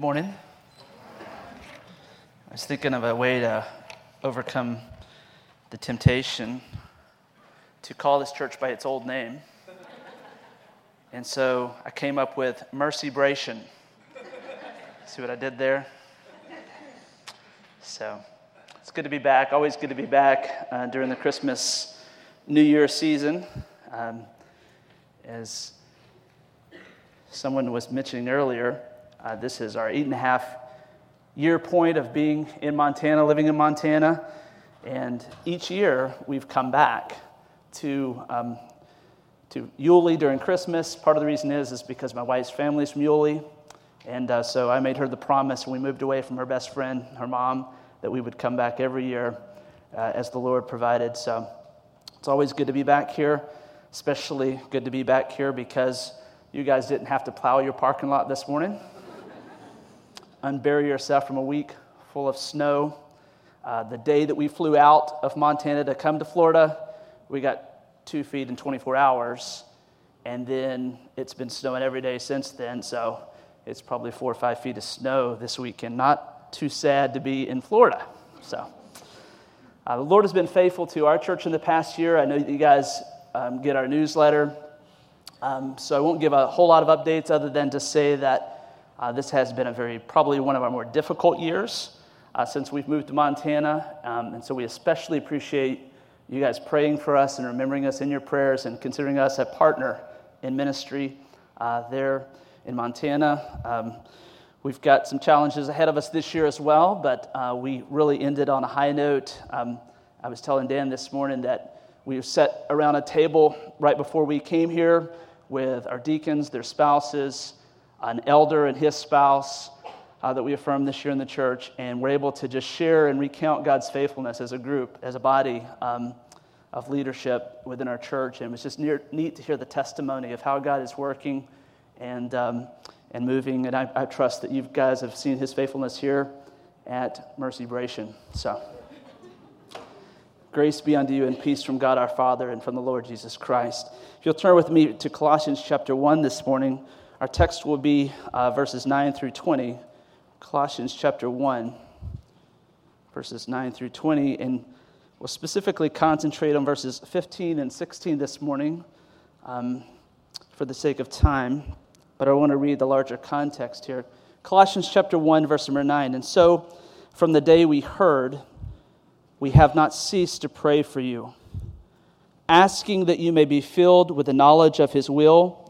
Good morning. I was thinking of a way to overcome the temptation to call this church by its old name. And so I came up with Mercy Bration. See what I did there? So it's good to be back. Always good to be back uh, during the Christmas, New Year season. Um, as someone was mentioning earlier, uh, this is our eight and a half year point of being in Montana, living in Montana. And each year we've come back to, um, to Yulee during Christmas. Part of the reason is, is because my wife's family is from Yulee. And uh, so I made her the promise when we moved away from her best friend, her mom, that we would come back every year uh, as the Lord provided. So it's always good to be back here, especially good to be back here because you guys didn't have to plow your parking lot this morning unbury yourself from a week full of snow. Uh, the day that we flew out of Montana to come to Florida, we got two feet in 24 hours. And then it's been snowing every day since then. So it's probably four or five feet of snow this weekend. Not too sad to be in Florida. So uh, the Lord has been faithful to our church in the past year. I know you guys um, get our newsletter. Um, so I won't give a whole lot of updates other than to say that uh, this has been a very, probably one of our more difficult years uh, since we've moved to Montana. Um, and so we especially appreciate you guys praying for us and remembering us in your prayers and considering us a partner in ministry uh, there in Montana. Um, we've got some challenges ahead of us this year as well, but uh, we really ended on a high note. Um, I was telling Dan this morning that we sat around a table right before we came here with our deacons, their spouses, an elder and his spouse uh, that we affirmed this year in the church, and we're able to just share and recount God's faithfulness as a group, as a body um, of leadership within our church. And it was just near, neat to hear the testimony of how God is working and, um, and moving. And I, I, trust that you guys have seen his faithfulness here at Mercy Bration. So, grace be unto you and peace from God our Father and from the Lord Jesus Christ. If you'll turn with me to Colossians chapter 1 this morning. Our text will be uh, verses 9 through 20, Colossians chapter 1, verses 9 through 20, and we'll specifically concentrate on verses 15 and 16 this morning um, for the sake of time, but I want to read the larger context here. Colossians chapter 1, verse number 9. And so, from the day we heard, we have not ceased to pray for you, asking that you may be filled with the knowledge of his will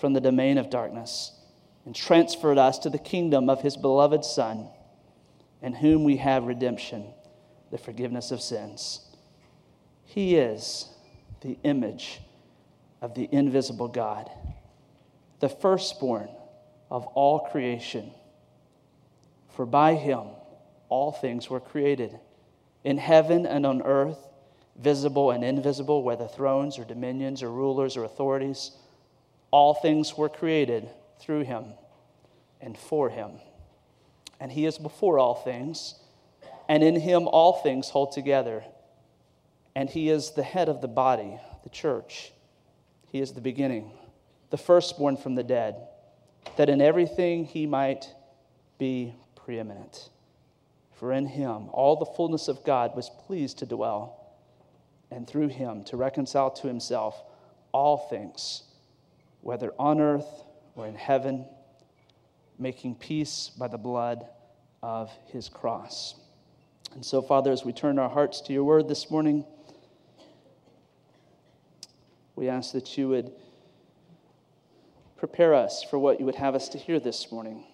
from the domain of darkness and transferred us to the kingdom of his beloved Son, in whom we have redemption, the forgiveness of sins. He is the image of the invisible God, the firstborn of all creation. For by him all things were created, in heaven and on earth, visible and invisible, whether thrones or dominions or rulers or authorities. All things were created through him and for him. And he is before all things, and in him all things hold together. And he is the head of the body, the church. He is the beginning, the firstborn from the dead, that in everything he might be preeminent. For in him all the fullness of God was pleased to dwell, and through him to reconcile to himself all things whether on earth or in heaven, making peace by the blood of his cross. And so, Father, as we turn our hearts to your word this morning, we ask that you would prepare us for what you would have us to hear this morning.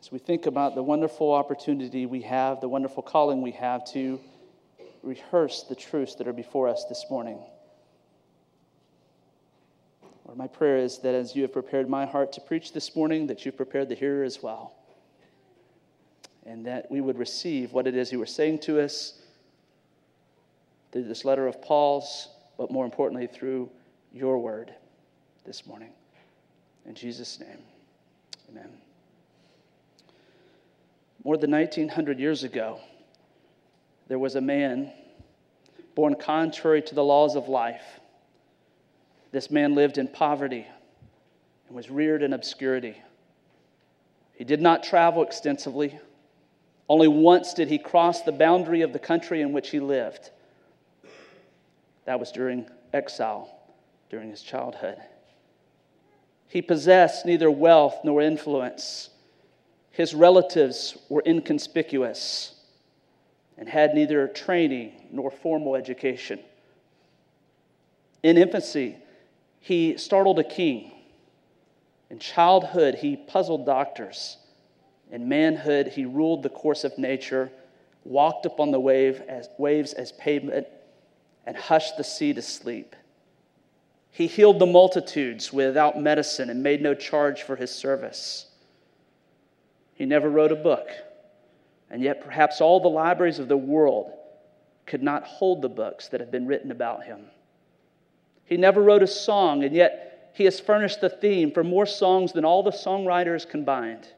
As we think about the wonderful opportunity we have, the wonderful calling we have to rehearse the truths that are before us this morning. Lord, my prayer is that as you have prepared my heart to preach this morning, that you've prepared the hearer as well. And that we would receive what it is you were saying to us through this letter of Paul's, but more importantly, through your word this morning. In Jesus' name, amen. More than 1900 years ago, there was a man born contrary to the laws of life. This man lived in poverty and was reared in obscurity. He did not travel extensively. Only once did he cross the boundary of the country in which he lived. That was during exile, during his childhood. He possessed neither wealth nor influence. His relatives were inconspicuous and had neither training nor formal education. In infancy, he startled a king. In childhood, he puzzled doctors. In manhood, he ruled the course of nature, walked upon the wave as, waves as pavement, and hushed the sea to sleep. He healed the multitudes without medicine and made no charge for his service. He never wrote a book, and yet perhaps all the libraries of the world could not hold the books that have been written about him. He never wrote a song, and yet he has furnished the theme for more songs than all the songwriters combined.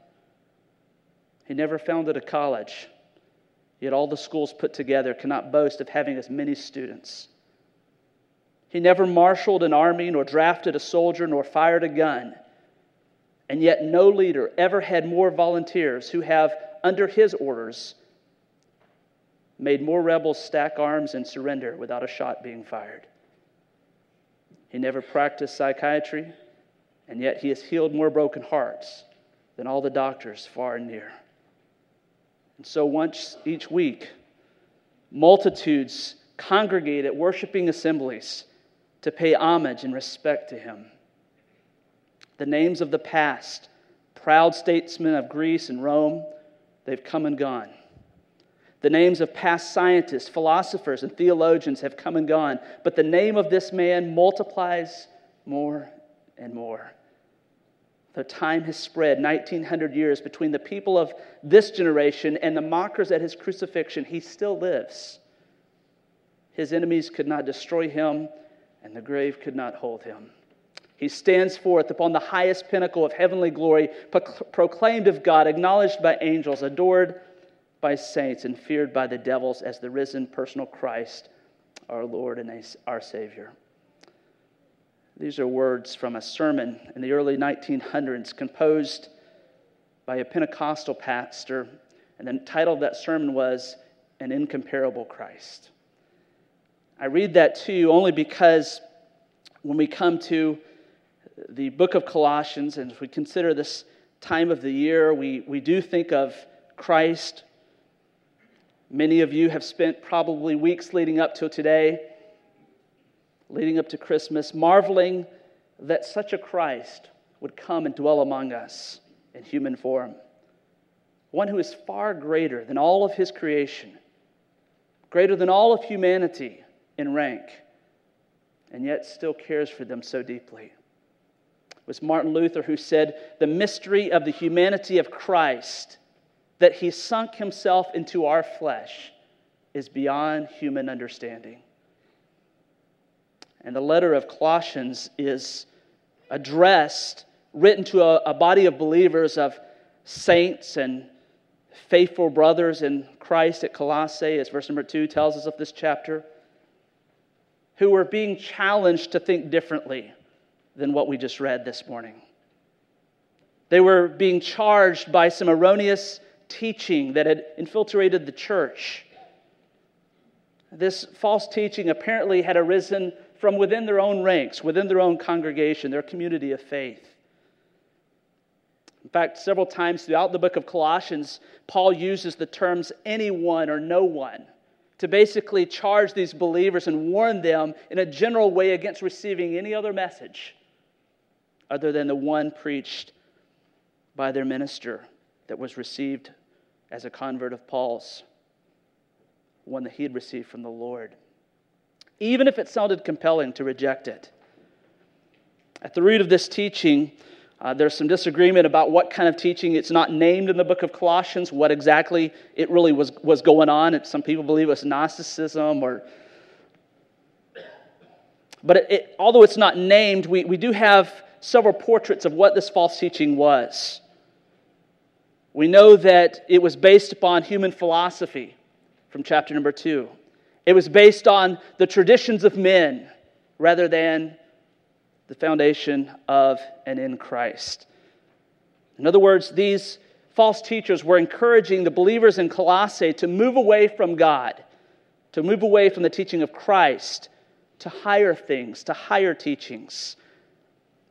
He never founded a college, yet all the schools put together cannot boast of having as many students. He never marshaled an army, nor drafted a soldier, nor fired a gun. And yet, no leader ever had more volunteers who have, under his orders, made more rebels stack arms and surrender without a shot being fired. He never practiced psychiatry, and yet he has healed more broken hearts than all the doctors far and near. And so, once each week, multitudes congregate at worshiping assemblies to pay homage and respect to him. The names of the past, proud statesmen of Greece and Rome, they've come and gone. The names of past scientists, philosophers, and theologians have come and gone, but the name of this man multiplies more and more. The time has spread 1900 years between the people of this generation and the mockers at his crucifixion. He still lives. His enemies could not destroy him, and the grave could not hold him. He stands forth upon the highest pinnacle of heavenly glory, proclaimed of God, acknowledged by angels, adored by saints, and feared by the devils as the risen personal Christ, our Lord and our Savior. These are words from a sermon in the early 1900s composed by a Pentecostal pastor, and the title of that sermon was An Incomparable Christ. I read that to you only because when we come to the book of Colossians and if we consider this time of the year, we, we do think of Christ. Many of you have spent probably weeks leading up to today, leading up to Christmas, marveling that such a Christ would come and dwell among us in human form. One who is far greater than all of his creation, greater than all of humanity in rank, and yet still cares for them so deeply. It was Martin Luther who said, The mystery of the humanity of Christ, that he sunk himself into our flesh, is beyond human understanding. And the letter of Colossians is addressed, written to a, a body of believers, of saints and faithful brothers in Christ at Colossae, as verse number two tells us of this chapter who were being challenged to think differently than what we just read this morning. They were being charged by some erroneous teaching that had infiltrated the church. This false teaching apparently had arisen from within their own ranks, within their own congregation, their community of faith. In fact, several times throughout the book of Colossians, Paul uses the terms anyone or no one to basically charge these believers and warn them in a general way against receiving any other message other than the one preached by their minister that was received as a convert of Paul's, one that he had received from the Lord. Even if it sounded compelling to reject it. At the root of this teaching, uh, there's some disagreement about what kind of teaching. It's not named in the book of Colossians what exactly it really was, was going on. some people believe it was Gnosticism or. But it, it, although it's not named, we, we do have several portraits of what this false teaching was. We know that it was based upon human philosophy from chapter number two. It was based on the traditions of men rather than the foundation of and in Christ. In other words, these false teachers were encouraging the believers in Colossae to move away from God, to move away from the teaching of Christ, to higher things, to higher teachings.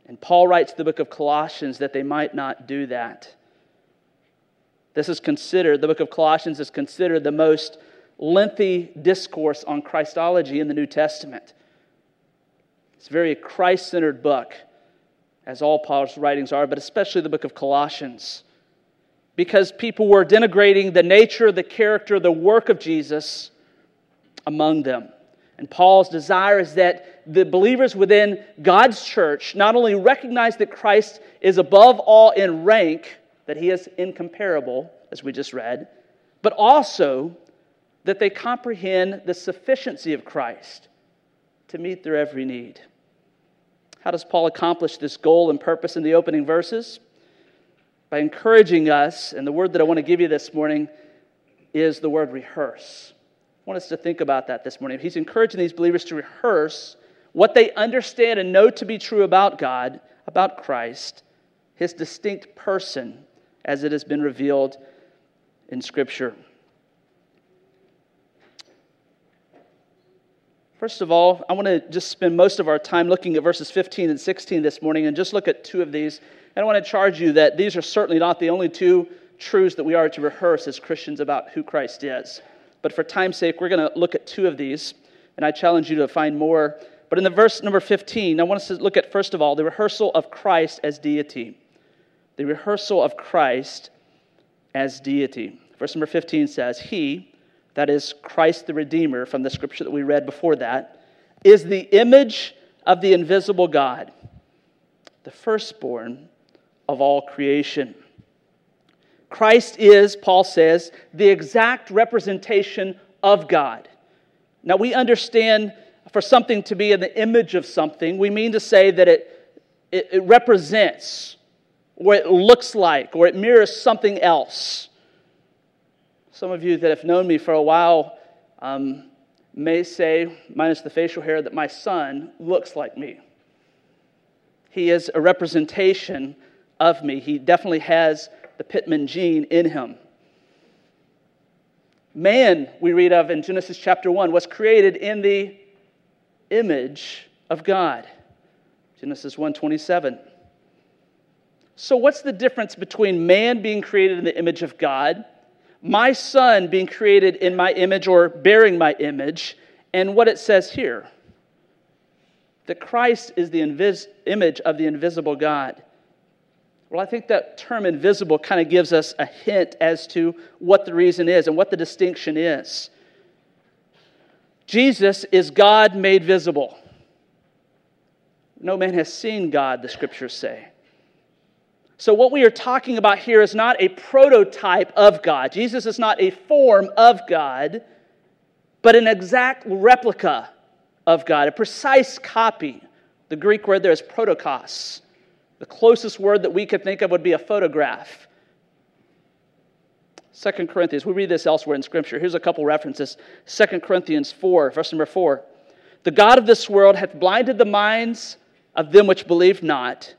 And Paul writes the book of Colossians that they might not do that. This is considered, the book of Colossians is considered the most lengthy discourse on Christology in the New Testament. It's a very Christ centered book, as all Paul's writings are, but especially the book of Colossians. Because people were denigrating the nature, the character, the work of Jesus among them. And Paul's desire is that the believers within God's church not only recognize that Christ is above all in rank, that he is incomparable, as we just read, but also that they comprehend the sufficiency of Christ to meet their every need. How does Paul accomplish this goal and purpose in the opening verses? By encouraging us, and the word that I want to give you this morning is the word rehearse. I want us to think about that this morning. He's encouraging these believers to rehearse what they understand and know to be true about God, about Christ, his distinct person, as it has been revealed in Scripture. First of all, I want to just spend most of our time looking at verses 15 and 16 this morning and just look at two of these. And I want to charge you that these are certainly not the only two truths that we are to rehearse as Christians about who Christ is. But for time's sake, we're going to look at two of these, and I challenge you to find more. But in the verse number 15, I want us to look at, first of all, the rehearsal of Christ as deity. The rehearsal of Christ as deity. Verse number 15 says, He, that is Christ the Redeemer, from the scripture that we read before that, is the image of the invisible God, the firstborn of all creation. Christ is, Paul says, the exact representation of God. Now, we understand for something to be in the image of something, we mean to say that it, it, it represents, or it looks like, or it mirrors something else. Some of you that have known me for a while um, may say, minus the facial hair, that my son looks like me. He is a representation of me. He definitely has the Pittman gene in him. Man, we read of in Genesis chapter 1, was created in the image of God. Genesis 1:27. So what's the difference between man being created in the image of God my son being created in my image or bearing my image, and what it says here that Christ is the invis- image of the invisible God. Well, I think that term invisible kind of gives us a hint as to what the reason is and what the distinction is. Jesus is God made visible. No man has seen God, the scriptures say. So, what we are talking about here is not a prototype of God. Jesus is not a form of God, but an exact replica of God, a precise copy. The Greek word there is protokos. The closest word that we could think of would be a photograph. Second Corinthians, we read this elsewhere in Scripture. Here's a couple references. Second Corinthians 4, verse number 4. The God of this world hath blinded the minds of them which believe not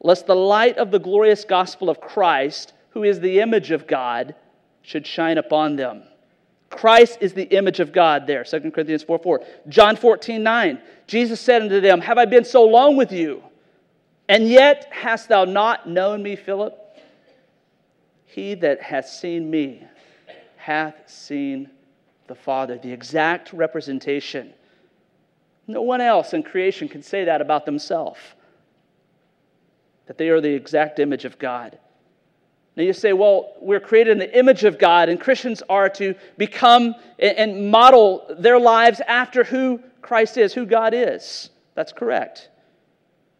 lest the light of the glorious gospel of Christ, who is the image of God, should shine upon them. Christ is the image of God there, 2 Corinthians 4 4. John 14 9. Jesus said unto them, Have I been so long with you? And yet hast thou not known me, Philip? He that hath seen me hath seen the Father, the exact representation. No one else in creation can say that about themselves that they are the exact image of God. Now you say, well, we're created in the image of God, and Christians are to become and model their lives after who Christ is, who God is. That's correct.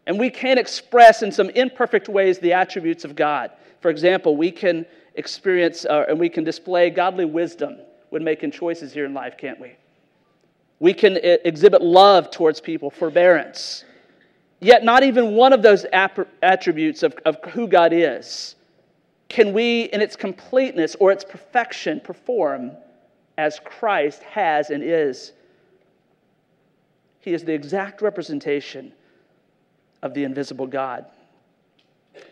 And we can express in some imperfect ways the attributes of God. For example, we can experience uh, and we can display godly wisdom when making choices here in life, can't we? We can uh, exhibit love towards people, forbearance. Yet, not even one of those attributes of, of who God is can we, in its completeness or its perfection, perform as Christ has and is. He is the exact representation of the invisible God.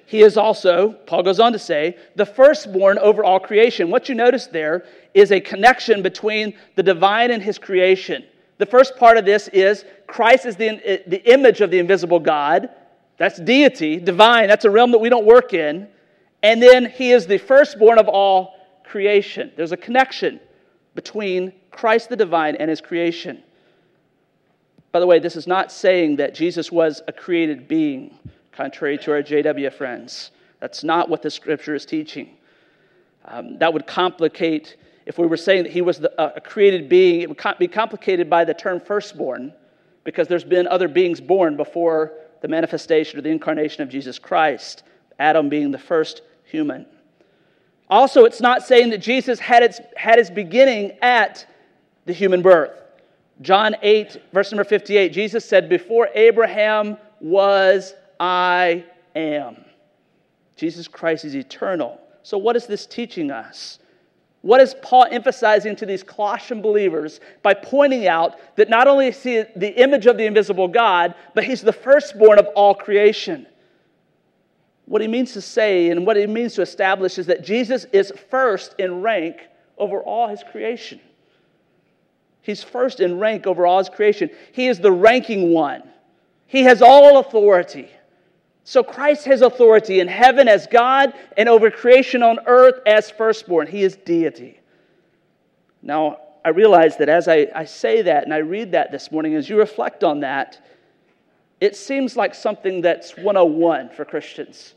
He is also, Paul goes on to say, the firstborn over all creation. What you notice there is a connection between the divine and his creation. The first part of this is Christ is the, the image of the invisible God. That's deity, divine. That's a realm that we don't work in. And then he is the firstborn of all creation. There's a connection between Christ the divine and his creation. By the way, this is not saying that Jesus was a created being, contrary to our JW friends. That's not what the scripture is teaching. Um, that would complicate, if we were saying that he was the, uh, a created being, it would be complicated by the term firstborn, because there's been other beings born before the manifestation or the incarnation of Jesus Christ, Adam being the first human. Also, it's not saying that Jesus had, its, had his beginning at the human birth. John 8, verse number 58, Jesus said, Before Abraham was, I am. Jesus Christ is eternal. So, what is this teaching us? What is Paul emphasizing to these Colossian believers by pointing out that not only is he the image of the invisible God, but he's the firstborn of all creation? What he means to say and what he means to establish is that Jesus is first in rank over all his creation. He's first in rank over all his creation. He is the ranking one. He has all authority. So Christ has authority in heaven as God and over creation on earth as firstborn. He is deity. Now, I realize that as I, I say that and I read that this morning, as you reflect on that, it seems like something that's 101 for Christians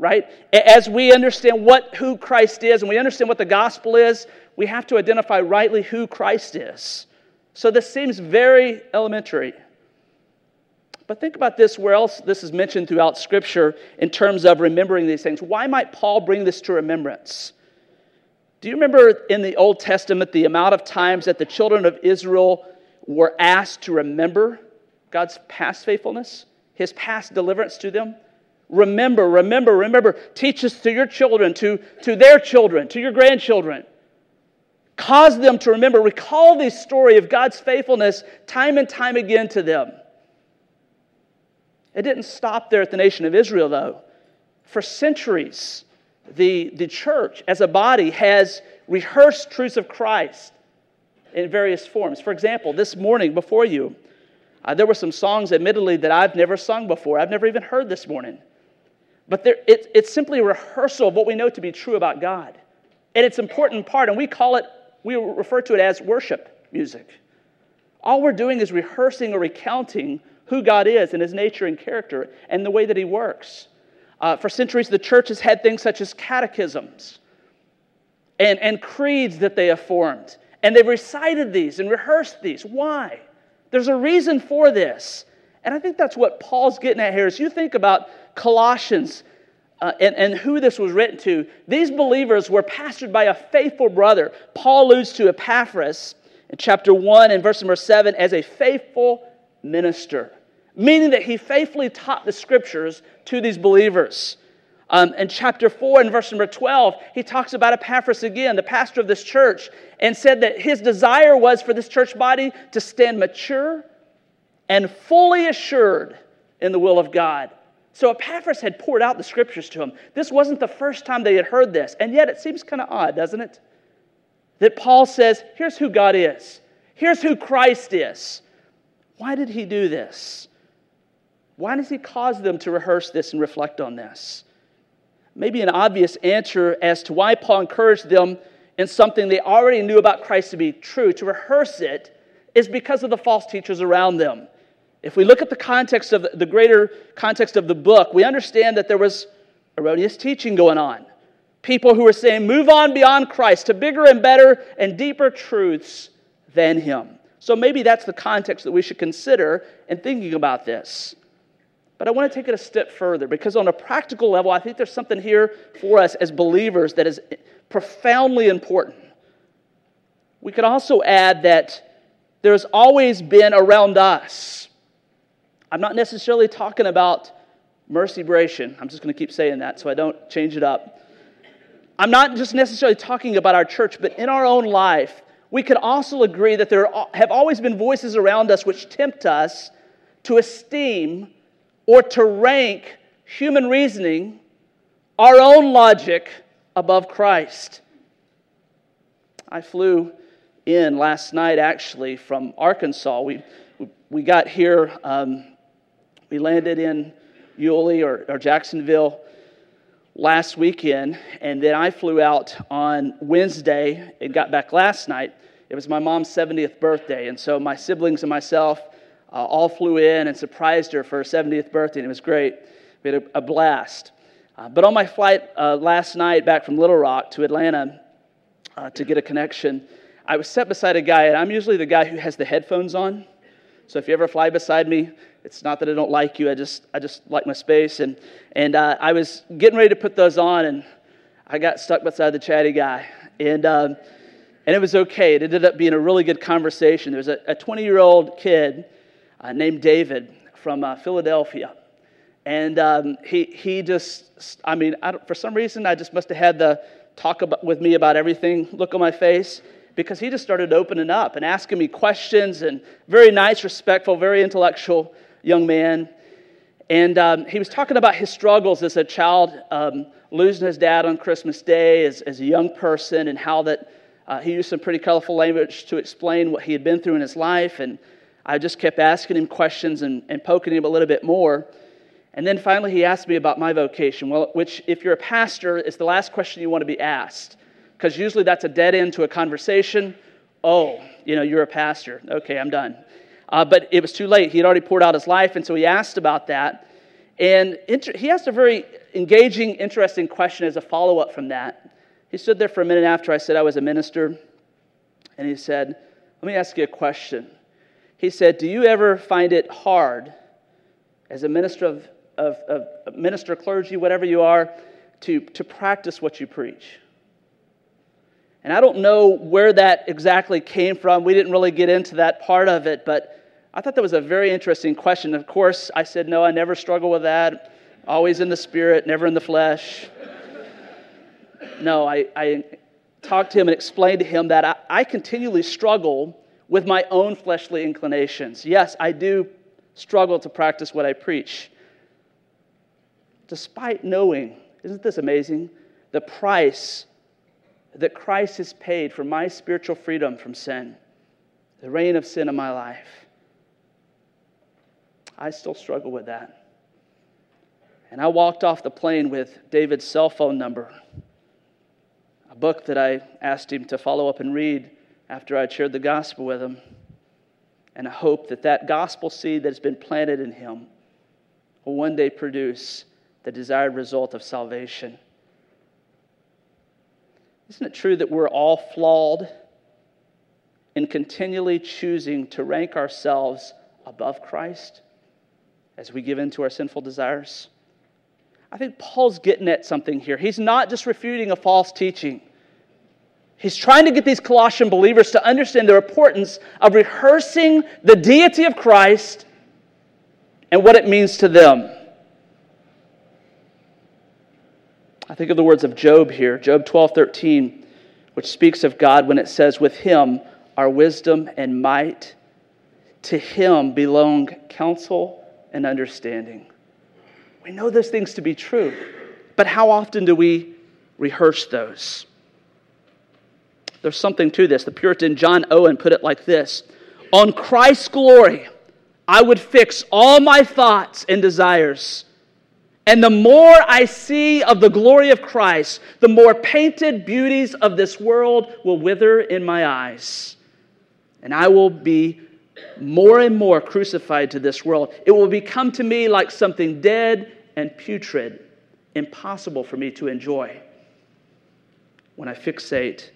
right? As we understand what who Christ is and we understand what the gospel is, we have to identify rightly who Christ is. So this seems very elementary. But think about this where else this is mentioned throughout Scripture in terms of remembering these things. Why might Paul bring this to remembrance? Do you remember in the Old Testament the amount of times that the children of Israel were asked to remember God's past faithfulness, his past deliverance to them? Remember, remember, remember. Teach this to your children, to, to their children, to your grandchildren. Cause them to remember. Recall the story of God's faithfulness time and time again to them. It didn't stop there at the nation of Israel, though. For centuries, the, the church as a body has rehearsed truths of Christ in various forms. For example, this morning before you, uh, there were some songs, admittedly, that I've never sung before. I've never even heard this morning. But there, it, it's simply a rehearsal of what we know to be true about God. And it's an important part, and we call it, we refer to it as worship music. All we're doing is rehearsing or recounting who God is and his nature and character and the way that he works. Uh, for centuries, the church has had things such as catechisms and, and creeds that they have formed. And they've recited these and rehearsed these. Why? There's a reason for this. And I think that's what Paul's getting at here. As you think about Colossians uh, and, and who this was written to, these believers were pastored by a faithful brother. Paul alludes to Epaphras in chapter 1 and verse number 7 as a faithful minister, meaning that he faithfully taught the scriptures to these believers. Um, in chapter 4 and verse number 12, he talks about Epaphras again, the pastor of this church, and said that his desire was for this church body to stand mature and fully assured in the will of God. So Epaphras had poured out the scriptures to him. This wasn't the first time they had heard this, and yet it seems kind of odd, doesn't it? That Paul says, here's who God is, here's who Christ is. Why did he do this? Why does he cause them to rehearse this and reflect on this? Maybe an obvious answer as to why Paul encouraged them in something they already knew about Christ to be true, to rehearse it, is because of the false teachers around them. If we look at the context of the greater context of the book, we understand that there was erroneous teaching going on. People who were saying, move on beyond Christ to bigger and better and deeper truths than Him. So maybe that's the context that we should consider in thinking about this. But I want to take it a step further because, on a practical level, I think there's something here for us as believers that is profoundly important. We could also add that there's always been around us. I'm not necessarily talking about mercy bration. I'm just going to keep saying that so I don't change it up. I'm not just necessarily talking about our church, but in our own life, we could also agree that there have always been voices around us which tempt us to esteem or to rank human reasoning, our own logic, above Christ. I flew in last night actually from Arkansas. We, we got here, um, we landed in Yulee or, or Jacksonville last weekend, and then I flew out on Wednesday and got back last night. It was my mom's 70th birthday, and so my siblings and myself uh, all flew in and surprised her for her 70th birthday, and it was great. We had a, a blast. Uh, but on my flight uh, last night back from Little Rock to Atlanta uh, to get a connection, I was set beside a guy, and I'm usually the guy who has the headphones on. So if you ever fly beside me, it's not that I don't like you. I just I just like my space. And and uh, I was getting ready to put those on, and I got stuck beside the chatty guy. And um, and it was okay. It ended up being a really good conversation. There was a 20 year old kid uh, named David from uh, Philadelphia. And um, he, he just, I mean, I for some reason, I just must have had the talk about, with me about everything look on my face because he just started opening up and asking me questions and very nice, respectful, very intellectual young man. And um, he was talking about his struggles as a child, um, losing his dad on Christmas Day as, as a young person, and how that uh, he used some pretty colorful language to explain what he had been through in his life. And I just kept asking him questions and, and poking him a little bit more. And then finally, he asked me about my vocation, well, which, if you're a pastor, is the last question you want to be asked because usually that's a dead end to a conversation. Oh, you know, you're a pastor. Okay, I'm done. Uh, but it was too late. He had already poured out his life, and so he asked about that. And inter- he asked a very engaging, interesting question as a follow up from that. He stood there for a minute after I said I was a minister, and he said, Let me ask you a question. He said, Do you ever find it hard as a minister of, of, of minister, clergy, whatever you are, to, to practice what you preach? And I don't know where that exactly came from. We didn't really get into that part of it, but I thought that was a very interesting question. Of course, I said, No, I never struggle with that. Always in the spirit, never in the flesh. no, I, I talked to him and explained to him that I, I continually struggle with my own fleshly inclinations. Yes, I do struggle to practice what I preach. Despite knowing, isn't this amazing? The price that Christ has paid for my spiritual freedom from sin, the reign of sin in my life. I still struggle with that. And I walked off the plane with David's cell phone number, a book that I asked him to follow up and read after I'd shared the gospel with him. And I hope that that gospel seed that has been planted in him will one day produce the desired result of salvation. Isn't it true that we're all flawed in continually choosing to rank ourselves above Christ as we give in to our sinful desires? I think Paul's getting at something here. He's not just refuting a false teaching. He's trying to get these Colossian believers to understand the importance of rehearsing the deity of Christ and what it means to them. I think of the words of Job here, Job 12 13, which speaks of God when it says, With him are wisdom and might. To him belong counsel and understanding. We know those things to be true, but how often do we rehearse those? There's something to this. The Puritan John Owen put it like this On Christ's glory, I would fix all my thoughts and desires and the more I see of the glory of Christ, the more painted beauties of this world will wither in my eyes. And I will be more and more crucified to this world. It will become to me like something dead and putrid, impossible for me to enjoy. When I fixate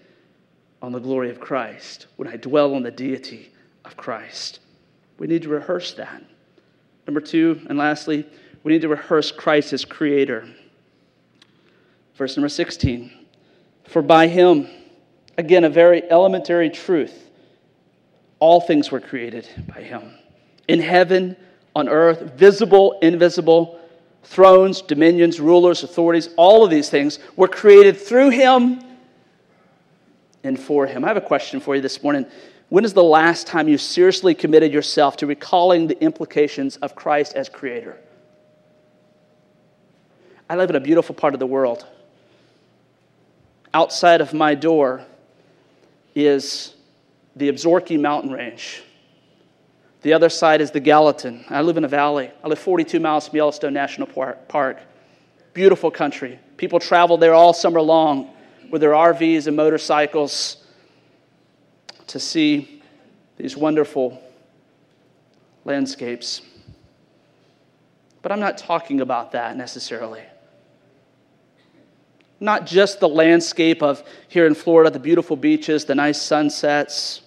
on the glory of Christ, when I dwell on the deity of Christ, we need to rehearse that. Number two, and lastly, we need to rehearse Christ as creator. Verse number 16 For by him, again, a very elementary truth, all things were created by him. In heaven, on earth, visible, invisible, thrones, dominions, rulers, authorities, all of these things were created through him and for him. I have a question for you this morning. When is the last time you seriously committed yourself to recalling the implications of Christ as creator? I live in a beautiful part of the world. Outside of my door is the Absaroka mountain range. The other side is the Gallatin. I live in a valley. I live 42 miles from Yellowstone National Park. Beautiful country. People travel there all summer long with their RVs and motorcycles to see these wonderful landscapes. But I'm not talking about that necessarily. Not just the landscape of here in Florida, the beautiful beaches, the nice sunsets.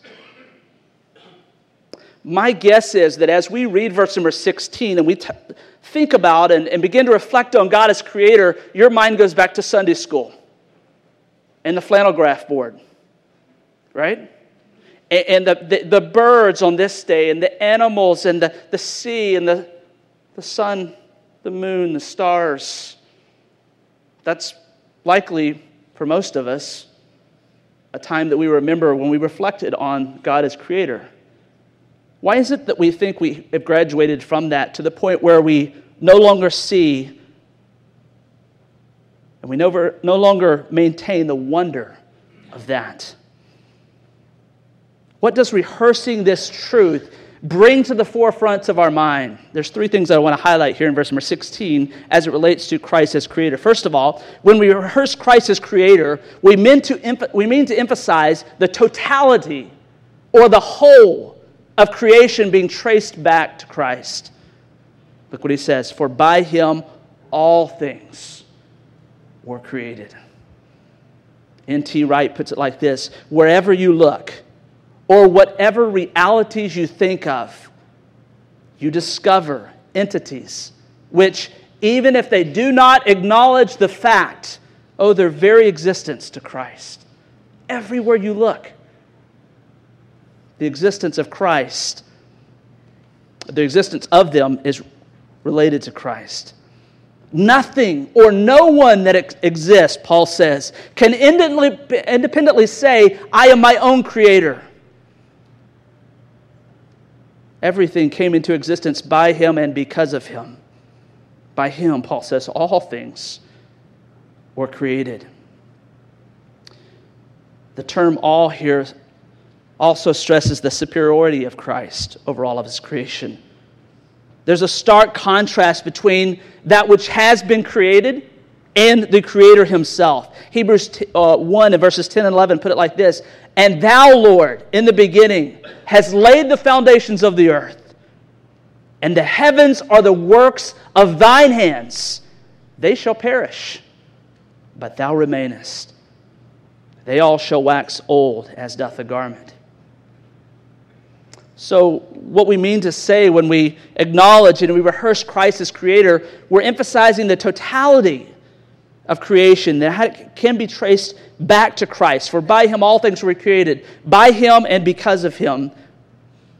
My guess is that as we read verse number 16 and we t- think about and, and begin to reflect on God as creator, your mind goes back to Sunday school and the flannel graph board, right? And, and the, the, the, birds on this day, and the animals, and the, the sea, and the, the sun, the moon, the stars. That's likely, for most of us, a time that we remember when we reflected on God as creator. Why is it that we think we have graduated from that to the point where we no longer see and we no, no longer maintain the wonder of that. What does rehearsing this truth bring to the forefront of our mind? There's three things that I want to highlight here in verse number 16 as it relates to Christ as creator. First of all, when we rehearse Christ as creator, we mean to, we mean to emphasize the totality or the whole of creation being traced back to Christ. Look what he says For by him all things were created. N.T. Wright puts it like this wherever you look, or whatever realities you think of, you discover entities which, even if they do not acknowledge the fact, owe their very existence to Christ. Everywhere you look, the existence of Christ, the existence of them is related to Christ. Nothing or no one that exists, Paul says, can independently say, I am my own creator. Everything came into existence by him and because of him. By him, Paul says, all things were created. The term all here also stresses the superiority of Christ over all of his creation. There's a stark contrast between that which has been created and the Creator Himself. Hebrews uh, 1 and verses 10 and 11 put it like this And thou, Lord, in the beginning, has laid the foundations of the earth, and the heavens are the works of thine hands. They shall perish, but thou remainest. They all shall wax old as doth a garment so, what we mean to say when we acknowledge and we rehearse Christ as creator, we're emphasizing the totality of creation that can be traced back to Christ. For by him all things were created. By him and because of him,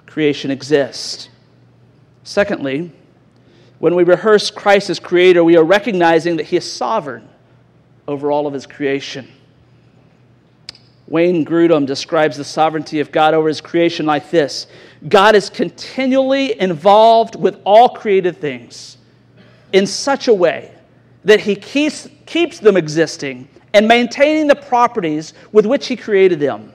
creation exists. Secondly, when we rehearse Christ as creator, we are recognizing that he is sovereign over all of his creation. Wayne Grudem describes the sovereignty of God over his creation like this God is continually involved with all created things in such a way that he keeps, keeps them existing and maintaining the properties with which he created them.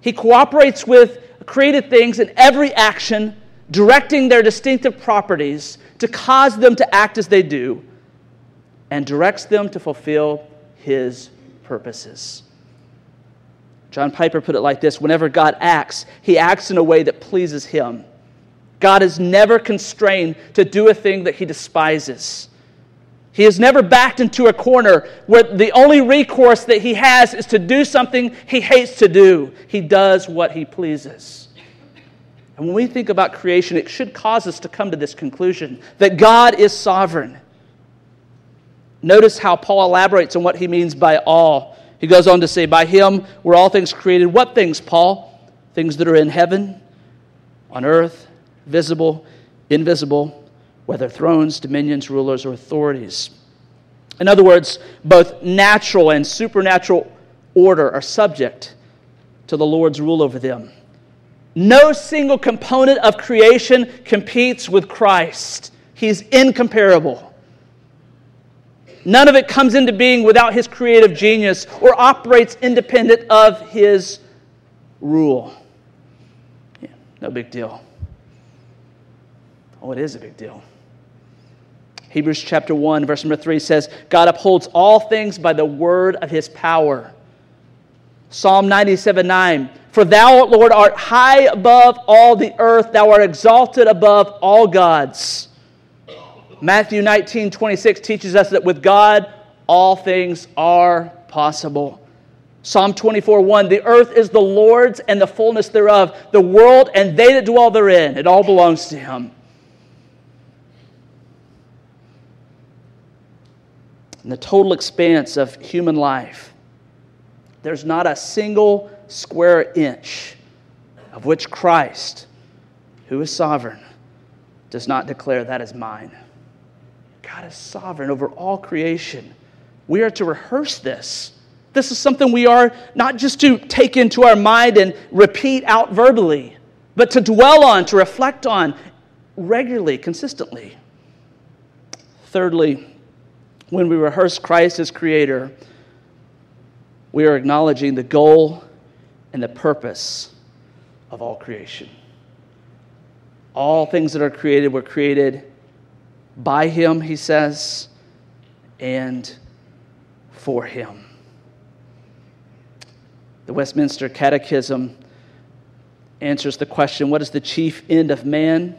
He cooperates with created things in every action, directing their distinctive properties to cause them to act as they do, and directs them to fulfill his purposes. John Piper put it like this Whenever God acts, he acts in a way that pleases him. God is never constrained to do a thing that he despises. He is never backed into a corner where the only recourse that he has is to do something he hates to do. He does what he pleases. And when we think about creation, it should cause us to come to this conclusion that God is sovereign. Notice how Paul elaborates on what he means by all. He goes on to say, By him were all things created. What things, Paul? Things that are in heaven, on earth, visible, invisible, whether thrones, dominions, rulers, or authorities. In other words, both natural and supernatural order are subject to the Lord's rule over them. No single component of creation competes with Christ. He's incomparable. None of it comes into being without his creative genius or operates independent of his rule. Yeah, no big deal. Oh, it is a big deal. Hebrews chapter 1, verse number 3 says, God upholds all things by the word of his power. Psalm 97 9, For thou, Lord, art high above all the earth, thou art exalted above all gods. Matthew 19, 26 teaches us that with God, all things are possible. Psalm 24, 1 The earth is the Lord's and the fullness thereof, the world and they that dwell therein. It all belongs to Him. In the total expanse of human life, there's not a single square inch of which Christ, who is sovereign, does not declare that is mine. God is sovereign over all creation. We are to rehearse this. This is something we are not just to take into our mind and repeat out verbally, but to dwell on, to reflect on regularly, consistently. Thirdly, when we rehearse Christ as Creator, we are acknowledging the goal and the purpose of all creation. All things that are created were created by him, he says, and for him. The Westminster Catechism answers the question what is the chief end of man?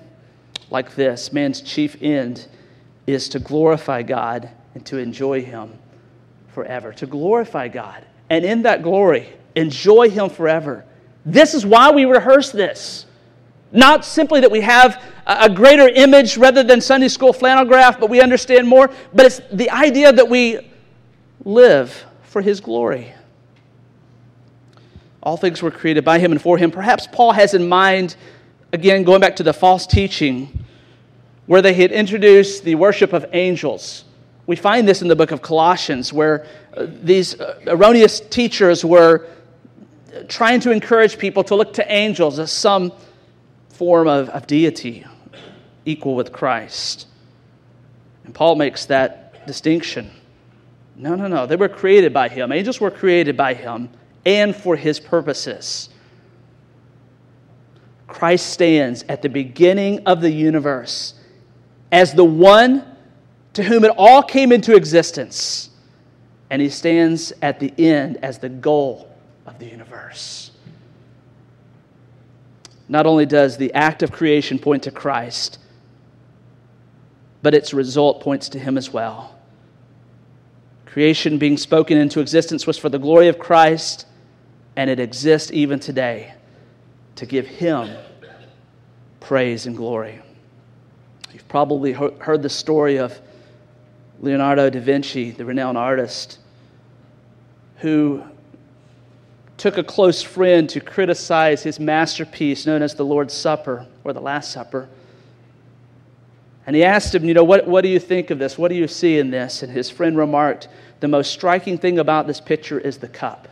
Like this man's chief end is to glorify God and to enjoy him forever. To glorify God. And in that glory, enjoy him forever. This is why we rehearse this. Not simply that we have a greater image rather than Sunday school flannel graph, but we understand more, but it's the idea that we live for His glory. All things were created by Him and for Him. Perhaps Paul has in mind, again, going back to the false teaching, where they had introduced the worship of angels. We find this in the book of Colossians, where uh, these uh, erroneous teachers were trying to encourage people to look to angels as some form of, of deity equal with Christ. And Paul makes that distinction. No, no, no. They were created by him. Angels were created by him and for his purposes. Christ stands at the beginning of the universe as the one to whom it all came into existence. And he stands at the end as the goal of the universe. Not only does the act of creation point to Christ, but its result points to him as well. Creation being spoken into existence was for the glory of Christ, and it exists even today to give him praise and glory. You've probably heard the story of Leonardo da Vinci, the renowned artist, who took a close friend to criticize his masterpiece known as the Lord's Supper or the Last Supper. And he asked him, You know, what, what do you think of this? What do you see in this? And his friend remarked, The most striking thing about this picture is the cup.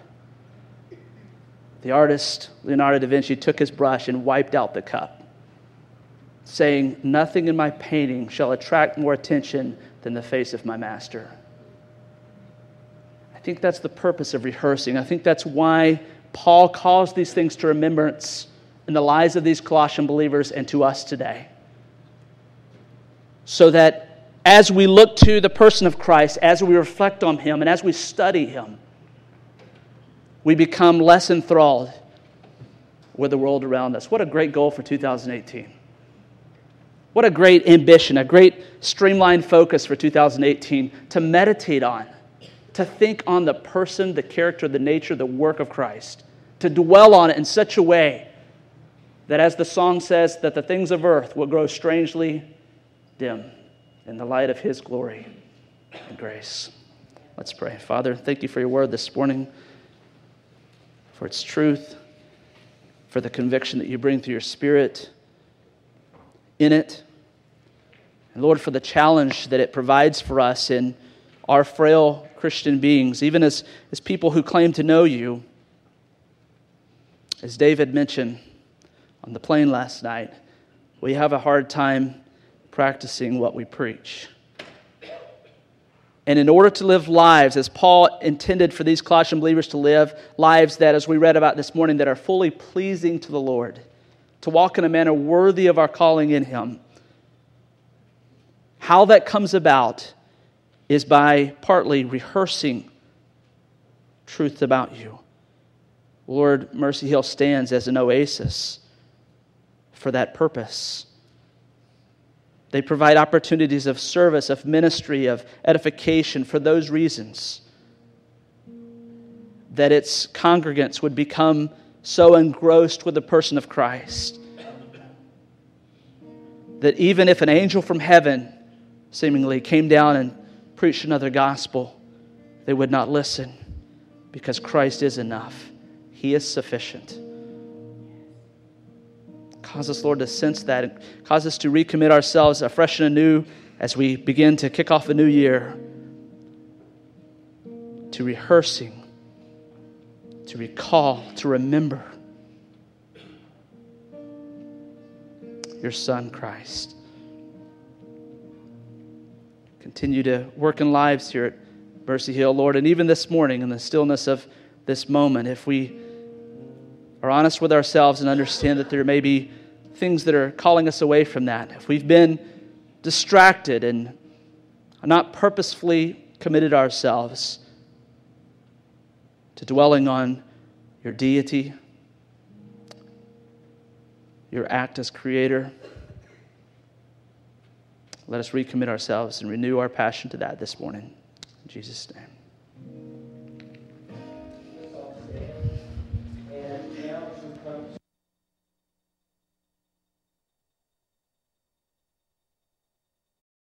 The artist, Leonardo da Vinci, took his brush and wiped out the cup, saying, Nothing in my painting shall attract more attention than the face of my master I think that's the purpose of rehearsing. I think that's why Paul calls these things to remembrance in the lives of these Colossian believers and to us today. So that as we look to the person of Christ, as we reflect on him, and as we study him, we become less enthralled with the world around us. What a great goal for 2018. What a great ambition, a great streamlined focus for 2018 to meditate on to think on the person, the character, the nature, the work of Christ, to dwell on it in such a way that as the song says, that the things of earth will grow strangely dim in the light of his glory and grace. Let's pray. Father, thank you for your word this morning, for its truth, for the conviction that you bring through your spirit in it. And Lord, for the challenge that it provides for us in our frail Christian beings, even as, as people who claim to know you. As David mentioned on the plane last night, we have a hard time practicing what we preach. And in order to live lives, as Paul intended for these Colossian believers to live, lives that, as we read about this morning, that are fully pleasing to the Lord, to walk in a manner worthy of our calling in Him. How that comes about is by partly rehearsing truth about you. Lord, Mercy Hill stands as an oasis for that purpose. They provide opportunities of service, of ministry, of edification for those reasons. That its congregants would become so engrossed with the person of Christ that even if an angel from heaven seemingly came down and preached another gospel, they would not listen because Christ is enough. He is sufficient. Cause us, Lord, to sense that and cause us to recommit ourselves afresh and anew as we begin to kick off a new year to rehearsing, to recall, to remember your Son, Christ. Continue to work in lives here at Mercy Hill, Lord. And even this morning, in the stillness of this moment, if we are honest with ourselves and understand that there may be things that are calling us away from that, if we've been distracted and not purposefully committed ourselves to dwelling on your deity, your act as creator, let us recommit ourselves and renew our passion to that this morning. In Jesus' name.